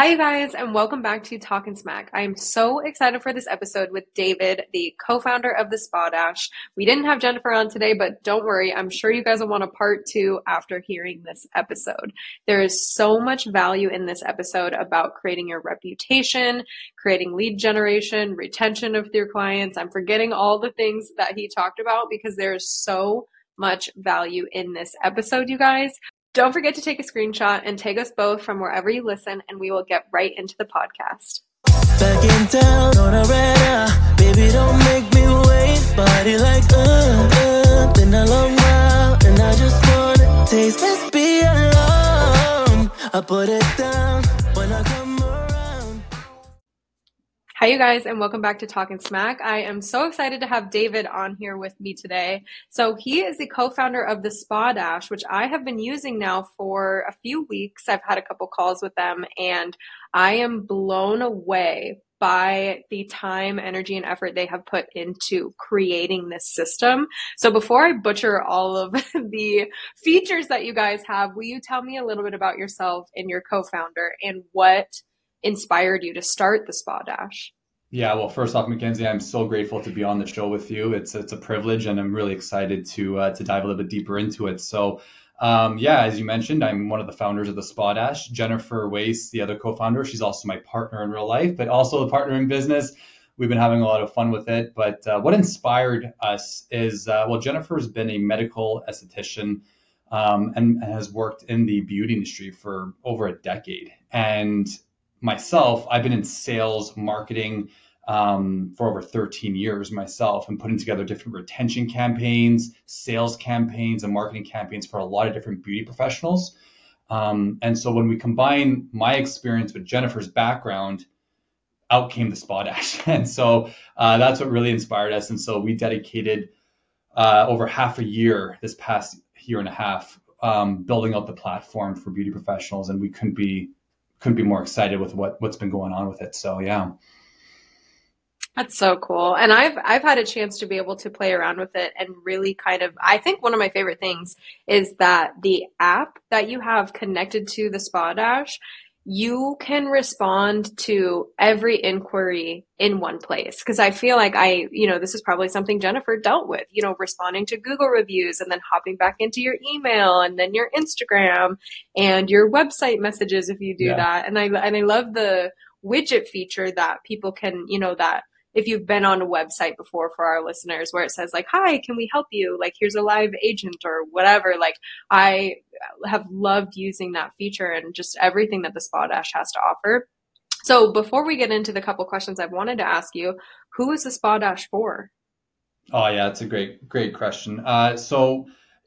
Hi, guys, and welcome back to Talkin sMACK. I am so excited for this episode with David, the co founder of the Spa Dash. We didn't have Jennifer on today, but don't worry, I'm sure you guys will want a part two after hearing this episode. There is so much value in this episode about creating your reputation, creating lead generation, retention of your clients. I'm forgetting all the things that he talked about because there is so much value in this episode, you guys. Don't forget to take a screenshot and tag us both from wherever you listen, and we will get right into the podcast. Back in town on a red baby, don't make me wait. Body like uh, uh, been a long while, and I just wanna taste this be alone. I put it down when I come. Hi, you guys, and welcome back to Talking Smack. I am so excited to have David on here with me today. So, he is the co founder of the Spa Dash, which I have been using now for a few weeks. I've had a couple calls with them, and I am blown away by the time, energy, and effort they have put into creating this system. So, before I butcher all of the features that you guys have, will you tell me a little bit about yourself and your co founder and what? Inspired you to start the Spa Dash? Yeah, well, first off, Mackenzie, I'm so grateful to be on the show with you. It's it's a privilege, and I'm really excited to uh, to dive a little bit deeper into it. So, um, yeah, as you mentioned, I'm one of the founders of the Spa Dash. Jennifer Wace, the other co-founder, she's also my partner in real life, but also a partner in business. We've been having a lot of fun with it. But uh, what inspired us is, uh, well, Jennifer's been a medical esthetician um, and, and has worked in the beauty industry for over a decade, and myself, I've been in sales, marketing um, for over 13 years myself and putting together different retention campaigns, sales campaigns, and marketing campaigns for a lot of different beauty professionals. Um, and so when we combine my experience with Jennifer's background, out came the Spa Dash. and so uh, that's what really inspired us. And so we dedicated uh, over half a year this past year and a half um, building out the platform for beauty professionals. And we couldn't be couldn't be more excited with what what's been going on with it. So yeah. That's so cool. And I've I've had a chance to be able to play around with it and really kind of I think one of my favorite things is that the app that you have connected to the Spa Dash you can respond to every inquiry in one place because i feel like i you know this is probably something jennifer dealt with you know responding to google reviews and then hopping back into your email and then your instagram and your website messages if you do yeah. that and i and i love the widget feature that people can you know that if you've been on a website before for our listeners where it says like hi can we help you? Like here's a live agent or whatever like i have loved using that feature and just everything that the spa dash has to offer. So before we get into the couple questions i wanted to ask you who is the spa dash for? Oh yeah it's a great great question. Uh, so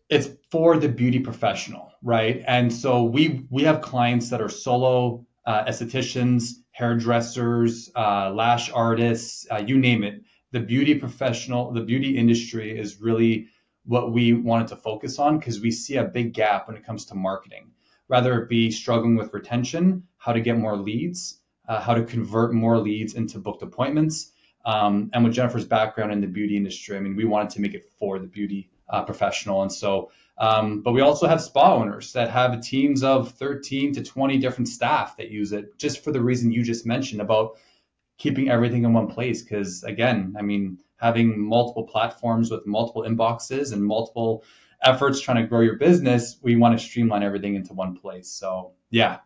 it's for the beauty professional right? And so we we have clients that are solo uh, estheticians hairdressers, uh, lash artists, uh, you name it. The beauty professional, the beauty industry is really what we wanted to focus on because we see a big gap when it comes to marketing. Rather it be struggling with retention, how to get more leads, uh, how to convert more leads into booked appointments. Um, and with Jennifer's background in the beauty industry, I mean, we wanted to make it for the beauty uh, professional. And so um, but we also have spa owners that have teams of 13 to 20 different staff that use it just for the reason you just mentioned about keeping everything in one place. Because again, I mean, having multiple platforms with multiple inboxes and multiple efforts trying to grow your business, we want to streamline everything into one place. So yeah,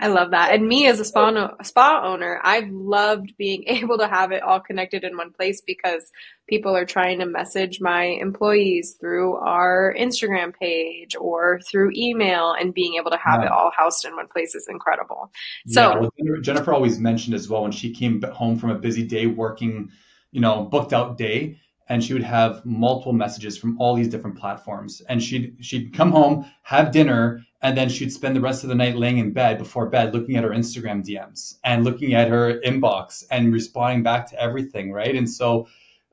I love that. And me as a spa, spa owner, I've loved being able to have it all connected in one place because people are trying to message my employees through our Instagram page or through email and being able to have yeah. it all housed in one place is incredible. So yeah, Jennifer always mentioned as well when she came home from a busy day working, you know, booked out day, and she would have multiple messages from all these different platforms and she'd she'd come home have dinner and then she'd spend the rest of the night laying in bed before bed looking at her instagram dms and looking at her inbox and responding back to everything right? And so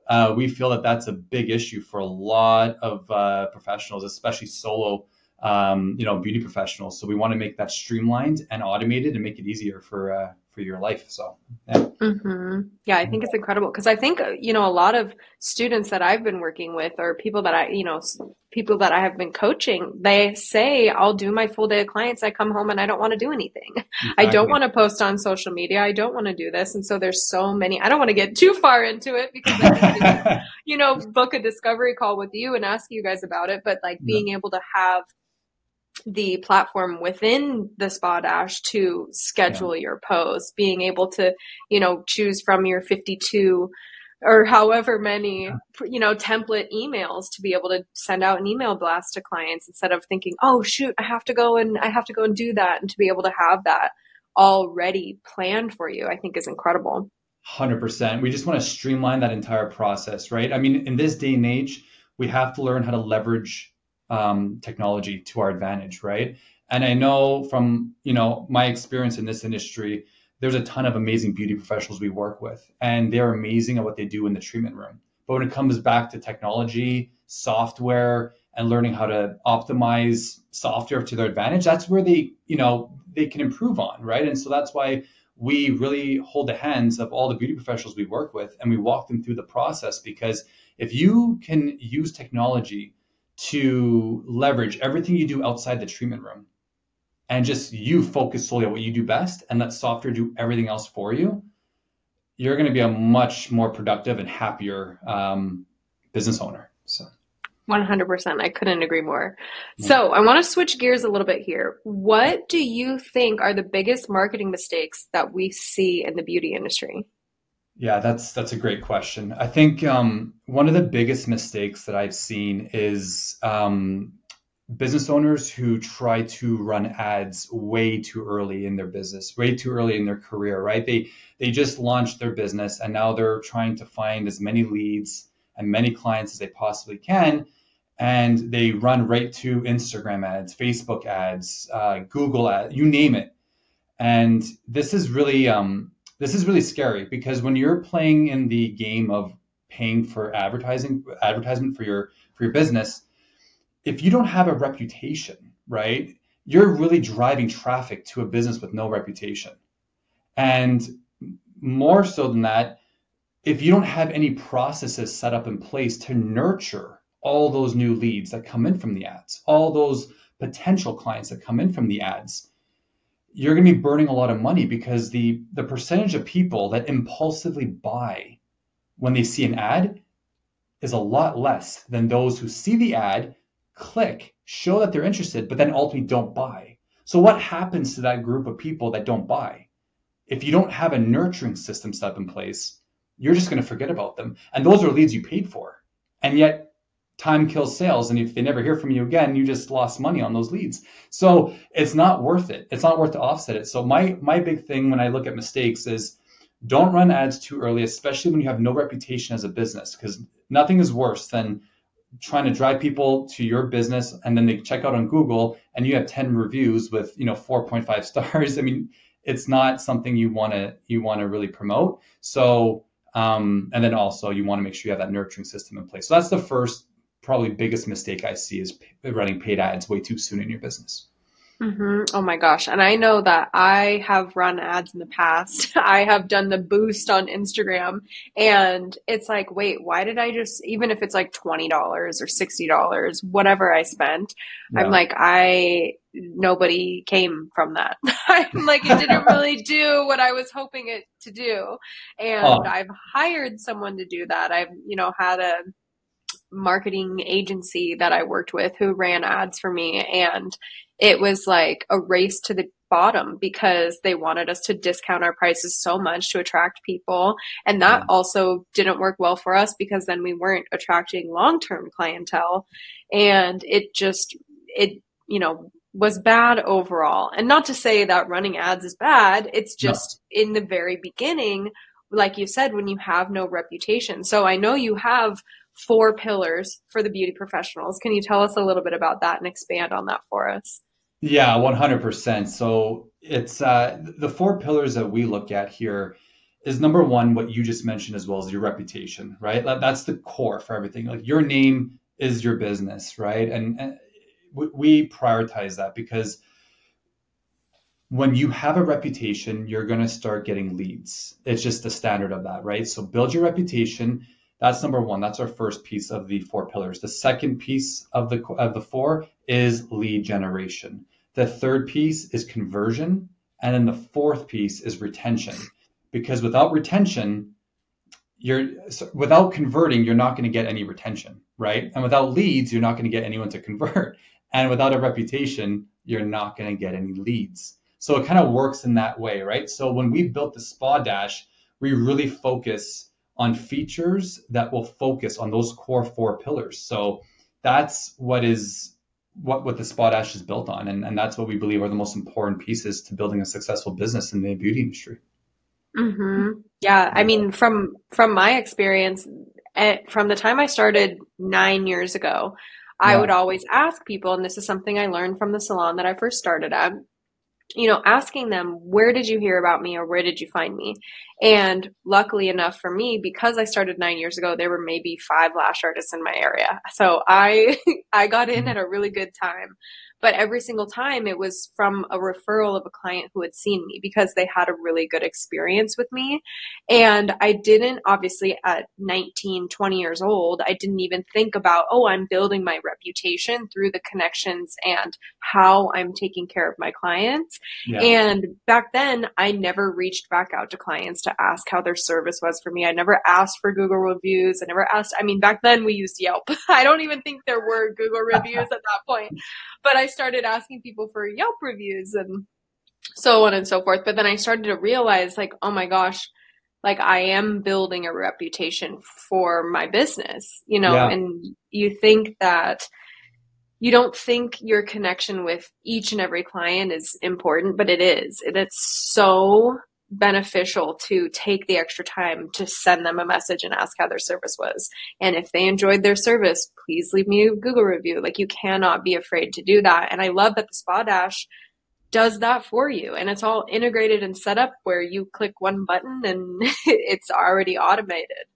uh, we feel that that's a big issue for a lot of uh, professionals especially solo um, you know beauty professionals. So we want to make that streamlined and automated and make it easier for uh, for your life. So, yeah. Mm-hmm. Yeah, I think it's incredible because I think, you know, a lot of students that I've been working with or people that I, you know, people that I have been coaching, they say, I'll do my full day of clients. I come home and I don't want to do anything. Exactly. I don't want to post on social media. I don't want to do this. And so there's so many, I don't want to get too far into it because I you know, book a discovery call with you and ask you guys about it. But like being able to have the platform within the spa dash to schedule yeah. your posts being able to you know choose from your 52 or however many yeah. you know template emails to be able to send out an email blast to clients instead of thinking oh shoot i have to go and i have to go and do that and to be able to have that already planned for you i think is incredible 100% we just want to streamline that entire process right i mean in this day and age we have to learn how to leverage um, technology to our advantage, right? And I know from you know my experience in this industry, there's a ton of amazing beauty professionals we work with, and they're amazing at what they do in the treatment room. But when it comes back to technology, software, and learning how to optimize software to their advantage, that's where they you know they can improve on, right? And so that's why we really hold the hands of all the beauty professionals we work with and we walk them through the process because if you can use technology to leverage everything you do outside the treatment room and just you focus solely on what you do best and let software do everything else for you, you're going to be a much more productive and happier um, business owner. So. 100%. I couldn't agree more. So, I want to switch gears a little bit here. What do you think are the biggest marketing mistakes that we see in the beauty industry? Yeah, that's that's a great question. I think um, one of the biggest mistakes that I've seen is um, business owners who try to run ads way too early in their business, way too early in their career. Right? They they just launched their business and now they're trying to find as many leads and many clients as they possibly can, and they run right to Instagram ads, Facebook ads, uh, Google ads, you name it. And this is really um, this is really scary because when you're playing in the game of paying for advertising advertisement for your for your business, if you don't have a reputation, right, you're really driving traffic to a business with no reputation. And more so than that, if you don't have any processes set up in place to nurture all those new leads that come in from the ads, all those potential clients that come in from the ads, you're going to be burning a lot of money because the the percentage of people that impulsively buy when they see an ad is a lot less than those who see the ad, click, show that they're interested, but then ultimately don't buy. So what happens to that group of people that don't buy? If you don't have a nurturing system set up in place, you're just going to forget about them. And those are leads you paid for. And yet time kills sales. And if they never hear from you again, you just lost money on those leads. So it's not worth it. It's not worth to offset it. So my my big thing when I look at mistakes is don't run ads too early, especially when you have no reputation as a business, because nothing is worse than trying to drive people to your business and then they check out on Google and you have 10 reviews with, you know, 4.5 stars. I mean, it's not something you want to you want to really promote. So um, and then also you want to make sure you have that nurturing system in place. So that's the first probably biggest mistake I see is running paid ads way too soon in your business. Mm-hmm. Oh my gosh. And I know that I have run ads in the past. I have done the boost on Instagram and it's like, wait, why did I just, even if it's like $20 or $60, whatever I spent, yeah. I'm like, I, nobody came from that. I'm like, it didn't really do what I was hoping it to do. And oh. I've hired someone to do that. I've, you know, had a, marketing agency that I worked with who ran ads for me. And it was like a race to the bottom because they wanted us to discount our prices so much to attract people. And that also didn't work well for us because then we weren't attracting long term clientele. And it just, it, you know, was bad overall. And not to say that running ads is bad, it's just no. in the very beginning, like you said, when you have no reputation. So I know you have four pillars for the beauty professionals. Can you tell us a little bit about that and expand on that for us? Yeah, 100%. So it's uh, the four pillars that we look at here is number one, what you just mentioned as well as your reputation, right? That's the core for everything. Like your name is your business, right? And, and we prioritize that because when you have a reputation, you're going to start getting leads. It's just the standard of that, right? So build your reputation. That's number one. That's our first piece of the four pillars. The second piece of the of the four is lead generation. The third piece is conversion, and then the fourth piece is retention. Because without retention, you're without converting, you're not going to get any retention, right? And without leads, you're not going to get anyone to convert. And without a reputation, you're not going to get any leads. So it kind of works in that way, right? So when we built the Spa Dash, we really focus on features that will focus on those core four pillars. So that's what is what, what the Spa Dash is built on. And, and that's what we believe are the most important pieces to building a successful business in the beauty industry. Mm-hmm. Yeah. I mean, from, from my experience, eh, from the time I started nine years ago, I yeah. would always ask people, and this is something I learned from the salon that I first started at you know, asking them, where did you hear about me or where did you find me? And luckily enough for me, because I started nine years ago, there were maybe five lash artists in my area. So I, I got in at a really good time. But every single time it was from a referral of a client who had seen me because they had a really good experience with me. And I didn't, obviously, at 19, 20 years old, I didn't even think about, oh, I'm building my reputation through the connections and how I'm taking care of my clients. Yeah. And back then, I never reached back out to clients to ask how their service was for me. I never asked for Google reviews. I never asked, I mean, back then we used Yelp. I don't even think there were Google reviews at that point. But I started asking people for Yelp reviews and so on and so forth. But then I started to realize, like, oh my gosh, like I am building a reputation for my business, you know, yeah. and you think that you don't think your connection with each and every client is important, but it is. And it's so beneficial to take the extra time to send them a message and ask how their service was. And if they enjoyed their service, please leave me a Google review. Like you cannot be afraid to do that. And I love that the Spa Dash does that for you. And it's all integrated and set up where you click one button and it's already automated.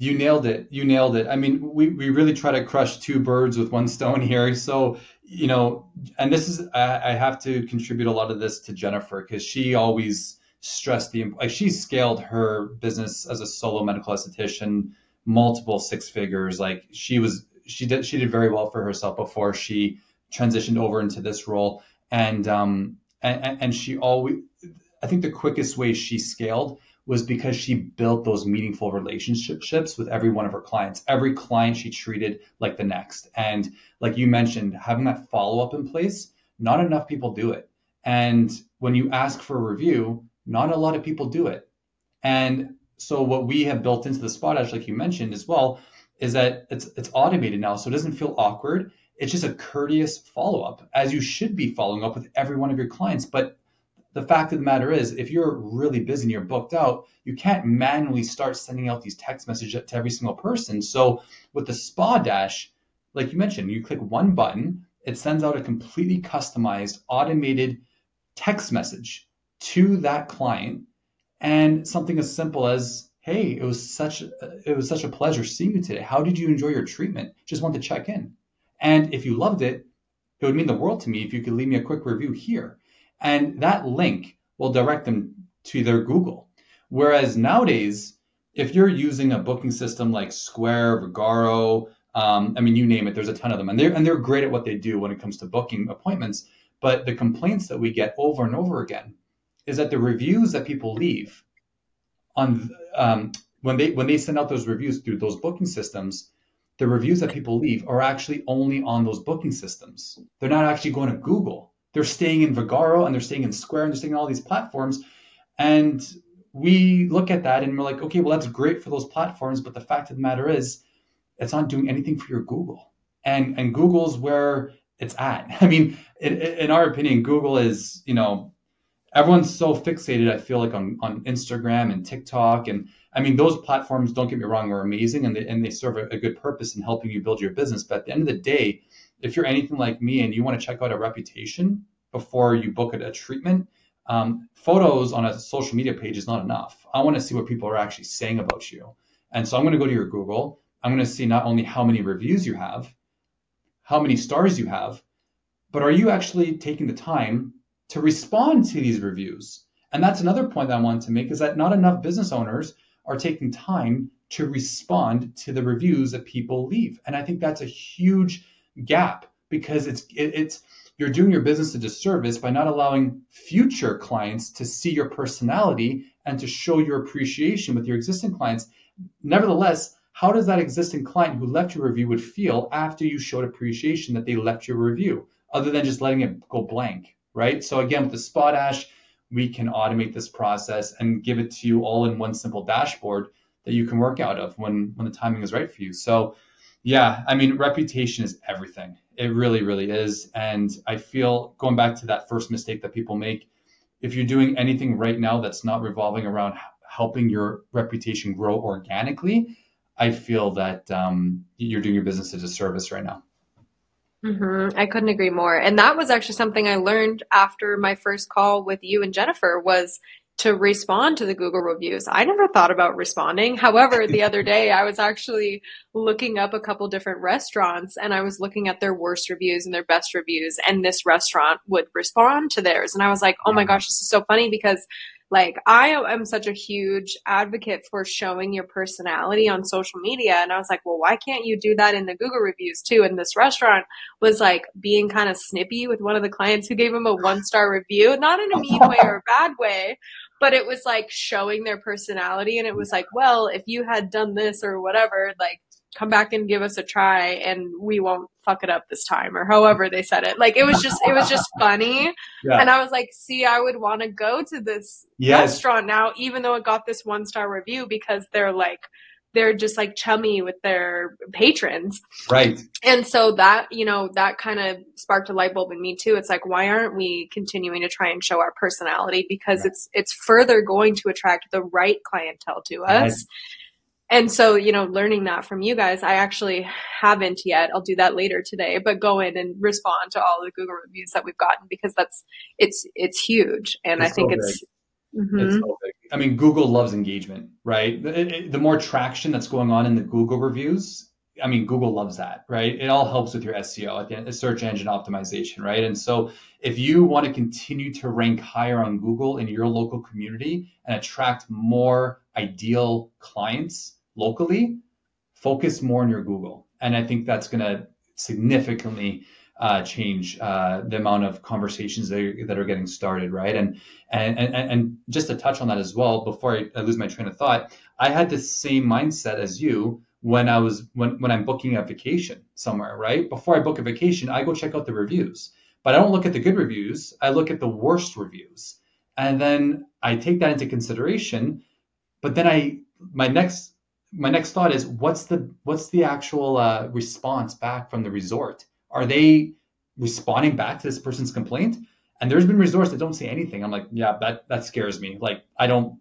You nailed it. You nailed it. I mean, we, we really try to crush two birds with one stone here. So, you know, and this is, I, I have to contribute a lot of this to Jennifer because she always, stress the like she scaled her business as a solo medical esthetician multiple six figures like she was she did she did very well for herself before she transitioned over into this role. And um and, and she always i think the quickest way she scaled was because she built those meaningful relationships with every one of her clients every client she treated like the next. And like you mentioned having that follow up in place not enough people do it. And when you ask for a review not a lot of people do it. And so what we have built into the Spa Dash, like you mentioned as well, is that it's it's automated now, so it doesn't feel awkward. It's just a courteous follow up, as you should be following up with every one of your clients. But the fact of the matter is, if you're really busy and you're booked out, you can't manually start sending out these text messages to every single person. So with the Spa Dash, like you mentioned, you click one button, it sends out a completely customized, automated text message to that client and something as simple as hey it was such it was such a pleasure seeing you today. How did you enjoy your treatment? Just want to check in. And if you loved it it would mean the world to me if you could leave me a quick review here. And that link will direct them to their google. Whereas nowadays if you're using a booking system like square vagaro um, i mean you name it there's a ton of them and they're and they're great at what they do when it comes to booking appointments but the complaints that we get over and over again is that the reviews that people leave on um, when they when they send out those reviews through those booking systems, the reviews that people leave are actually only on those booking systems. They're not actually going to Google. They're staying in Vagaro and they're staying in Square and they're staying in all these platforms. And we look at that and we're like, okay, well, that's great for those platforms, but the fact of the matter is, it's not doing anything for your Google. And and Google's where it's at. I mean, in our opinion, Google is, you know, everyone's so fixated, I feel like, on, on Instagram and TikTok. And I mean, those platforms, don't get me wrong, are amazing and they, and they serve a, a good purpose in helping you build your business. But at the end of the day, if you're anything like me and you want to check out a reputation before you book a, a treatment, um, photos on a social media page is not enough. I want to see what people are actually saying about you. And so I'm going to go to your Google. I'm going to see not only how many reviews you have, how many stars you have, but are you actually taking the time to respond to these reviews. And that's another point that I wanted to make is that not enough business owners are taking time to respond to the reviews that people leave. And I think that's a huge gap because it's it, it's you're doing your business a disservice by not allowing future clients to see your personality and to show your appreciation with your existing clients. Nevertheless, how does that existing client who left your review would feel after you showed appreciation that they left your review, other than just letting it go blank, right? So again, with the Spa Dash, we can automate this process and give it to you all in one simple dashboard that you can work out of when when the timing is right for you. So yeah, I mean, reputation is everything. It really, really is. And I feel going back to that first mistake that people make, if you're doing anything right now that's not revolving around helping your reputation grow organically, I feel that um, you're doing your business a disservice right now. Mm-hmm. I couldn't agree more. And that was actually something I learned after my first call with you and Jennifer was to respond to the Google reviews. I never thought about responding. However, the other day I was actually looking up a couple different restaurants and I was looking at their worst reviews and their best reviews and this restaurant would respond to theirs. And I was like, oh my gosh, this is so funny because like I am such a huge advocate for showing your personality on social media. And I was like, well, why can't you do that in the Google reviews too? And this restaurant was like being kind of snippy with one of the clients who gave him a one star review, not in a mean way or a bad way, but it was like showing their personality. And it was like, well, if you had done this or whatever, like come back and give us a try and we won't fuck it up this time or however they said it. Like it was just it was just funny. Yeah. and i was like see i would want to go to this yes. restaurant now even though it got this one star review because they're like they're just like chummy with their patrons. Right. And so that you know that kind of sparked a light bulb in me too. It's like why aren't we continuing to try and show our personality? Because yeah. it's it's further going to attract the right clientele to us. right and so you know learning that from you guys i actually haven't yet. I'll do that later today but go in and respond to all the google reviews that we've gotten because that's it's it's huge. And it's i think so it's, mm-hmm. it's so i mean google loves engagement right? It, it, the more traction that's going on in the google reviews i mean google loves that right? It all helps with your seo at the search engine optimization right? And so if you want to continue to rank higher on google in your local community and attract more ideal clients locally, focus more on your Google. And I think that's going to significantly uh, change uh, the amount of conversations that are, that are getting started, right? And, and and and just to touch on that as well, before I, I lose my train of thought, I had the same mindset as you when I was when when I'm booking a vacation somewhere, right? Before I book a vacation, I go check out the reviews, but I don't look at the good reviews. I look at the worst reviews, and then I take that into consideration. But then I my next my next thought is what's the what's the actual uh, response back from the resort? Are they responding back to this person's complaint? And there's been resorts that don't say anything. I'm like, yeah, that that scares me. Like I don't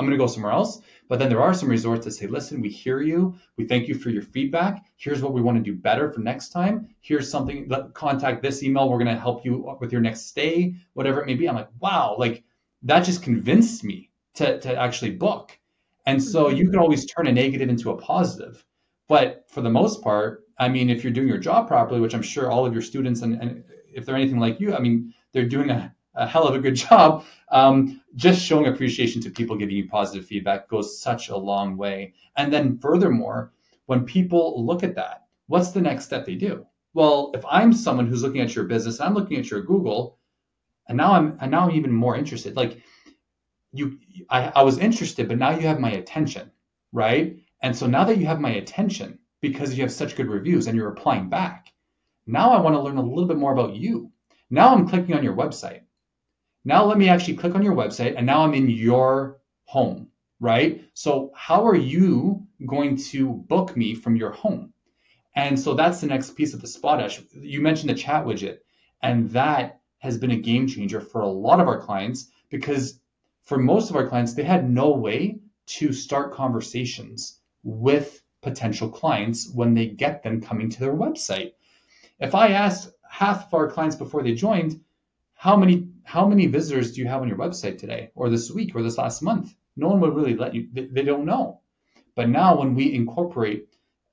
I'm going to go somewhere else. But then there are some resorts that say, listen, we hear you. We thank you for your feedback. Here's what we want to do better for next time. Here's something, contact this email. We're going to help you with your next stay, whatever it may be. I'm like, wow, like that just convinced me to, to actually book. And so you can always turn a negative into a positive. But for the most part, I mean, if you're doing your job properly, which I'm sure all of your students, and, and if they're anything like you, I mean, they're doing a, a hell of a good job. Um, just showing appreciation to people giving you positive feedback goes such a long way. And then furthermore, when people look at that, what's the next step they do? Well, if I'm someone who's looking at your business, I'm looking at your Google, and now I'm and now I'm even more interested. Like you I, I was interested, but now you have my attention, right? And so now that you have my attention because you have such good reviews and you're replying back, now I want to learn a little bit more about you. Now I'm clicking on your website. Now let me actually click on your website and now I'm in your home, right? So how are you going to book me from your home? And so that's the next piece of the Spa Dash. You mentioned the chat widget, and that has been a game changer for a lot of our clients because for most of our clients, they had no way to start conversations with potential clients when they get them coming to their website. If I asked half of our clients before they joined, how many how many visitors do you have on your website today or this week or this last month? No one would really let you they, they don't know. But now when we incorporate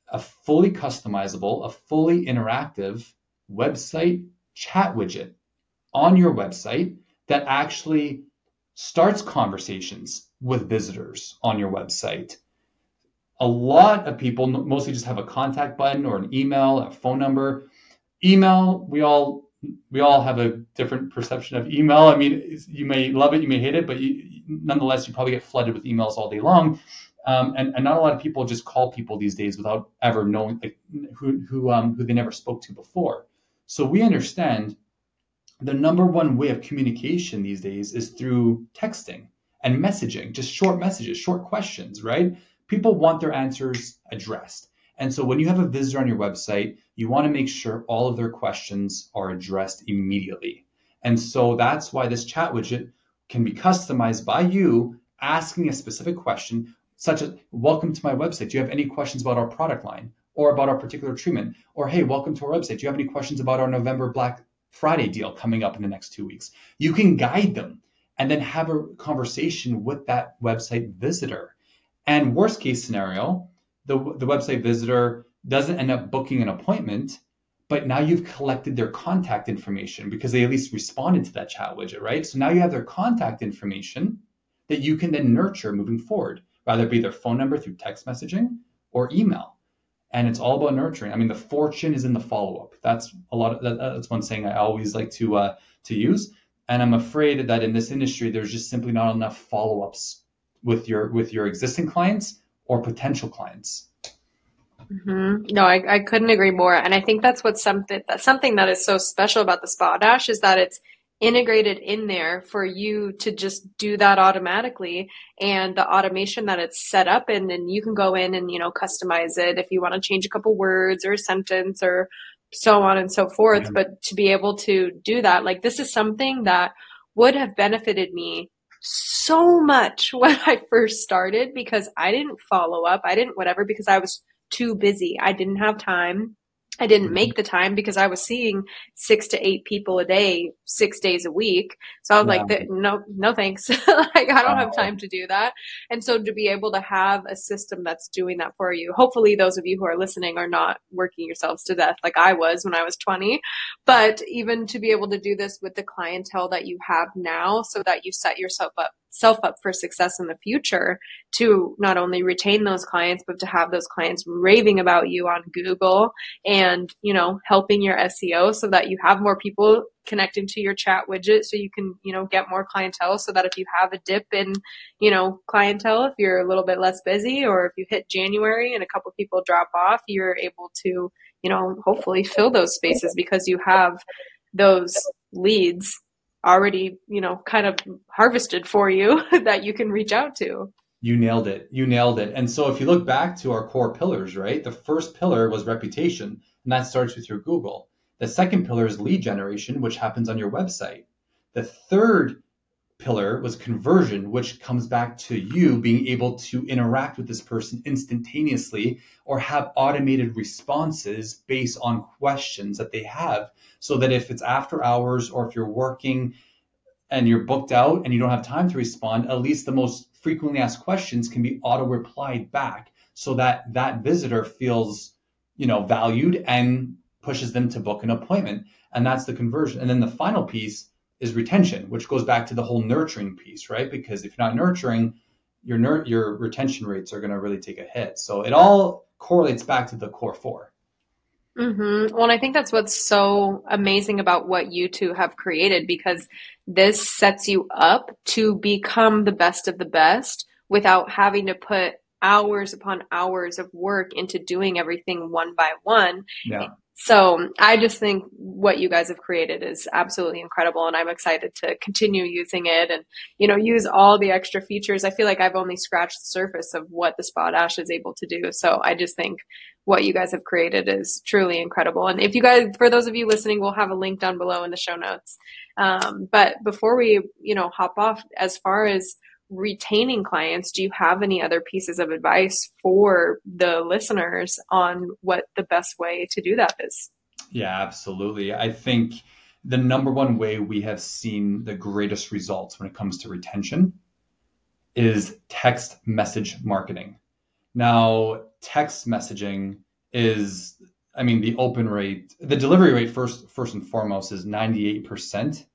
a fully customizable, a fully interactive website chat widget on your website that actually starts conversations with visitors on your website. A lot of people mostly just have a contact button or an email, a phone number. Email, we all we all have a different perception of email. I mean, you may love it, you may hate it, but you, nonetheless, you probably get flooded with emails all day long. Um, and, and not a lot of people just call people these days without ever knowing like, who who um, who they never spoke to before. So we understand the number one way of communication these days is through texting and messaging, just short messages, short questions, right? People want their answers addressed. And so when you have a visitor on your website, you want to make sure all of their questions are addressed immediately. And so that's why this chat widget can be customized by you asking a specific question such as welcome to my website. Do you have any questions about our product line or about our particular treatment? Or hey, welcome to our website. Do you have any questions about our November Black Friday deal coming up in the next two weeks? You can guide them and then have a conversation with that website visitor. And worst case scenario, the, the website visitor doesn't end up booking an appointment, but now you've collected their contact information because they at least responded to that chat widget, right? So now you have their contact information that you can then nurture moving forward rather be their phone number through text messaging or email. And it's all about nurturing. I mean, the fortune is in the follow up. That's a lot of that, that's one saying I always like to uh, to use. And I'm afraid that in this industry, there's just simply not enough follow ups with your with your existing clients or potential clients. Mm-hmm. No, I, I couldn't agree more. And I think that's what's something something that is so special about the Spa Dash is that it's integrated in there for you to just do that automatically and the automation that it's set up. In and you can go in and you know customize it if you want to change a couple words or a sentence or so on and so forth. Yeah. but to be able to do that like this is something that would have benefited me so much when I first started because I didn't follow up. I didn't whatever because I was too busy. I didn't have time I didn't make the time because I was seeing six to eight people a day, six days a week. So I was yeah. like, no, no thanks. like I don't have time to do that. And so to be able to have a system that's doing that for you, hopefully those of you who are listening are not working yourselves to death like I was when I was 20, but even to be able to do this with the clientele that you have now so that you set yourself up self up for success in the future to not only retain those clients but to have those clients raving about you on Google and you know helping your SEO so that you have more people connecting to your chat widget so you can you know get more clientele so that if you have a dip in you know clientele if you're a little bit less busy or if you hit January and a couple people drop off you're able to you know hopefully fill those spaces because you have those leads already, you know, kind of harvested for you that you can reach out to. You nailed it. You nailed it. And so if you look back to our core pillars, right? The first pillar was reputation, and that starts with your Google. The second pillar is lead generation, which happens on your website. The third pillar was conversion, which comes back to you being able to interact with this person instantaneously or have automated responses based on questions that they have. So that if it's after hours or if you're working and you're booked out and you don't have time to respond, at least the most frequently asked questions can be auto replied back so that that visitor feels, you know, valued and pushes them to book an appointment. And that's the conversion. And then the final piece is retention, which goes back to the whole nurturing piece, right? Because if you're not nurturing, your nur- your retention rates are going to really take a hit. So it all correlates back to the core 4 mm-hmm. Well, and I think that's what's so amazing about what you two have created because this sets you up to become the best of the best without having to put hours upon hours of work into doing everything one by one. Yeah. So I just think what you guys have created is absolutely incredible and I'm excited to continue using it and, you know, use all the extra features. I feel like I've only scratched the surface of what the Spa Dash is able to do. So I just think what you guys have created is truly incredible. And if you guys, for those of you listening, we'll have a link down below in the show notes. Um, but before we, you know, hop off, as far as retaining clients, do you have any other pieces of advice for the listeners on what the best way to do that is? Yeah, absolutely. I think the number one way we have seen the greatest results when it comes to retention is text message marketing. Now, text messaging is I mean the open rate, the delivery rate first first and foremost is 98%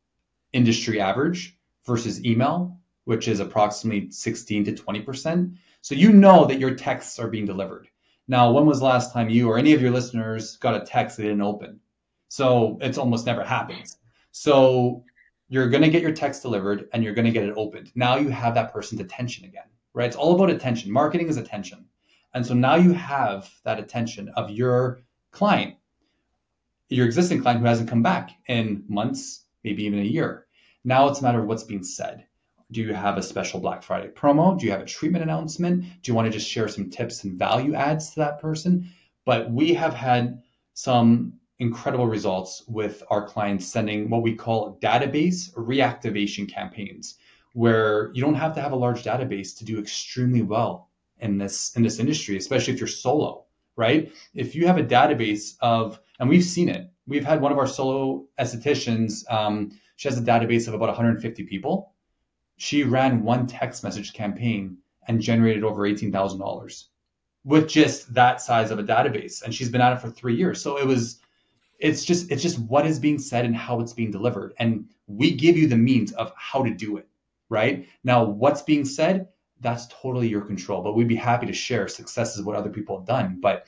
industry average versus email, which is approximately 16 to 20%. So you know that your texts are being delivered. Now, when was the last time you or any of your listeners got a text they didn't open? So it's almost never happens. So you're going to get your text delivered and you're going to get it opened. Now you have that person's attention again, right? It's all about attention. Marketing is attention. And so now you have that attention of your client, your existing client who hasn't come back in months, maybe even a year. Now it's a matter of what's being said. Do you have a special Black Friday promo? Do you have a treatment announcement? Do you want to just share some tips and value adds to that person? But we have had some incredible results with our clients sending what we call database reactivation campaigns, where you don't have to have a large database to do extremely well in this in this industry, especially if you're solo, right? If you have a database of, and we've seen it, we've had one of our solo estheticians. Um, she has a database of about 150 people she ran one text message campaign and generated over $18,000 with just that size of a database. And she's been at it for three years. So it was, it's just, it's just what is being said and how it's being delivered. And we give you the means of how to do it, right? Now, what's being said, that's totally your control, but we'd be happy to share successes of what other people have done. But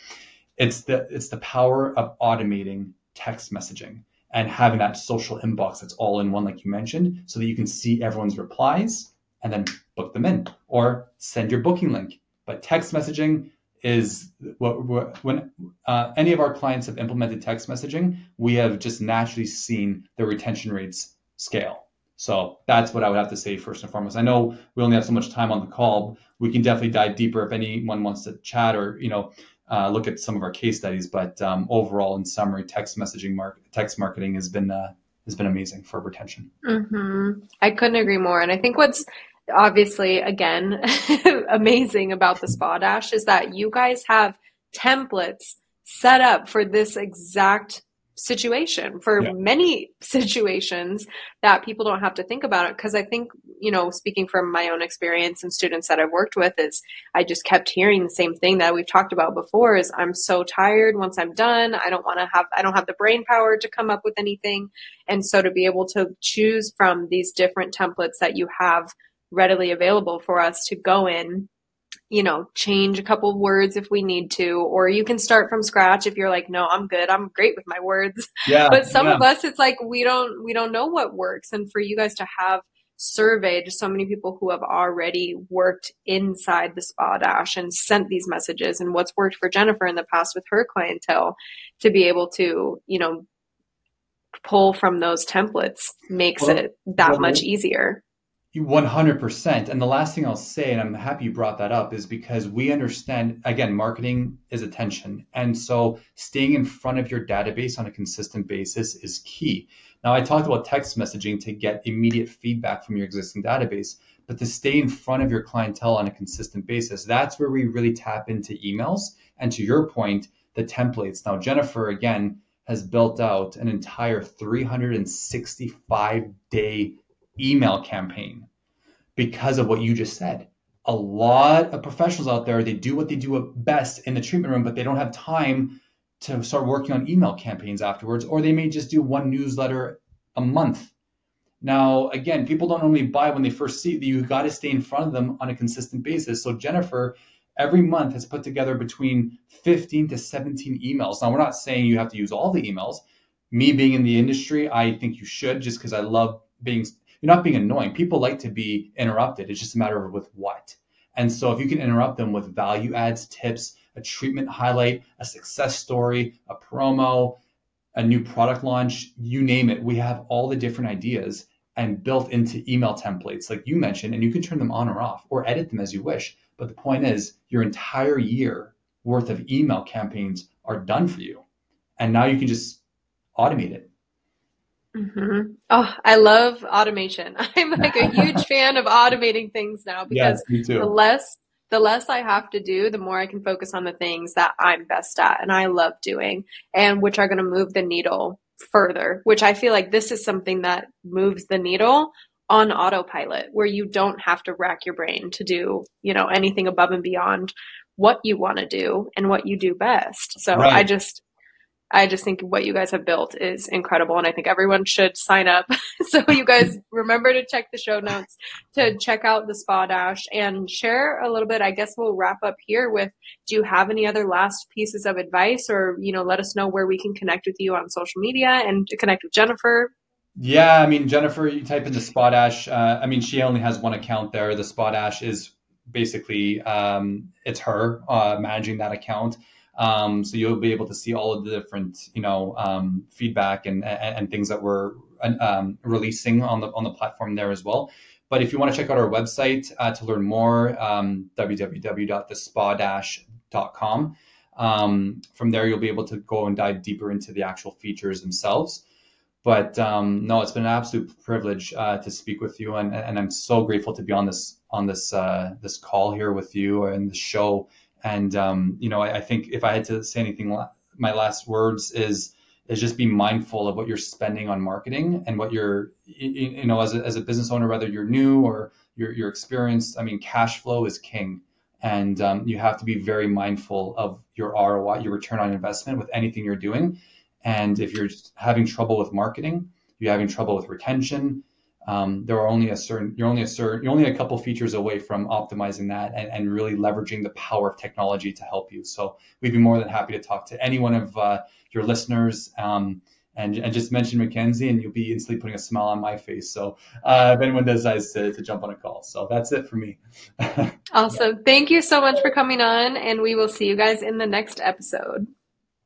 it's the, it's the power of automating text messaging and having that social inbox that's all in one, like you mentioned, so that you can see everyone's replies and then book them in or send your booking link. But text messaging is what when uh, any of our clients have implemented text messaging, we have just naturally seen the retention rates scale. So that's what I would have to say first and foremost. I know we only have so much time on the call. We can definitely dive deeper if anyone wants to chat or you know uh, look at some of our case studies. But um, overall, in summary, text messaging, mark, text marketing has been uh, has been amazing for retention. Mm-hmm. I couldn't agree more. And I think what's obviously again amazing about the Spa Dash is that you guys have templates set up for this exact situation for yeah. many situations that people don't have to think about it. Because i think you know speaking from my own experience and students that i've worked with is i just kept hearing the same thing that we've talked about before is i'm so tired. Once i'm done i don't want to have i don't have the brain power to come up with anything. And so to be able to choose from these different templates that you have readily available for us to go in you know, change a couple words if we need to, or you can start from scratch if you're like, no, I'm good. I'm great with my words. Yeah. but some yeah. of us, it's like, we don't, we don't know what works. And for you guys to have surveyed so many people who have already worked inside the spa dash and sent these messages and what's worked for Jennifer in the past with her clientele to be able to, you know, pull from those templates makes well, it that well, much easier. 100%. And the last thing I'll say, and I'm happy you brought that up, is because we understand, again, marketing is attention. And so staying in front of your database on a consistent basis is key. Now, I talked about text messaging to get immediate feedback from your existing database, but to stay in front of your clientele on a consistent basis, that's where we really tap into emails. And to your point, the templates. Now, Jennifer, again, has built out an entire 365 day email campaign because of what you just said. A lot of professionals out there, they do what they do best in the treatment room, but they don't have time to start working on email campaigns afterwards, or they may just do one newsletter a month. Now, again, people don't normally buy when they first see it. You got to stay in front of them on a consistent basis. So Jennifer, every month has put together between 15 to 17 emails. Now, we're not saying you have to use all the emails. Me being in the industry, I think you should just because I love being you're not being annoying. People like to be interrupted. It's just a matter of with what. And so if you can interrupt them with value adds, tips, a treatment highlight, a success story, a promo, a new product launch, you name it, we have all the different ideas and built into email templates like you mentioned, and you can turn them on or off or edit them as you wish. But the point is, your entire year worth of email campaigns are done for you. And now you can just automate it. Mm-hmm. Oh, I love automation. I'm like a huge fan of automating things now because yes, the less the less I have to do, the more I can focus on the things that I'm best at and I love doing and which are going to move the needle further, which I feel like this is something that moves the needle on autopilot where you don't have to rack your brain to do, you know, anything above and beyond what you want to do and what you do best. So right. I just I just think what you guys have built is incredible. And I think everyone should sign up. so you guys remember to check the show notes to check out the Spa Dash and share a little bit. I guess we'll wrap up here with do you have any other last pieces of advice or, you know, let us know where we can connect with you on social media and to connect with Jennifer? Yeah, I mean, Jennifer, you type in the Spa Dash. Uh, I mean, she only has one account there. The Spa Dash is basically um, it's her uh, managing that account. Um, so you'll be able to see all of the different, you know, um, feedback and, and, and things that we're um, releasing on the on the platform there as well. But if you want to check out our website uh, to learn more, um, www.thespadash.com. Um, from there, you'll be able to go and dive deeper into the actual features themselves. But um, no, it's been an absolute privilege uh, to speak with you, and, and I'm so grateful to be on this on this uh, this call here with you and the show. And um, you know, I, I, think if I had to say anything, my last words is is just be mindful of what you're spending on marketing and what you're, you, you know, as a, as a business owner, whether you're new or you're, you're experienced. I mean, cash flow is king, and um, you have to be very mindful of your ROI, your return on investment with anything you're doing. And if you're having trouble with marketing, you're having trouble with retention, um, there are only a certain you're only a certain you're only a couple features away from optimizing that and, and really leveraging the power of technology to help you. So we'd be more than happy to talk to any one of uh, your listeners um, and, and just mention Mackenzie and you'll be instantly putting a smile on my face. So uh, if anyone decides to, to jump on a call. So that's it for me. Awesome. Thank you so much for coming on and we will see you guys in the next episode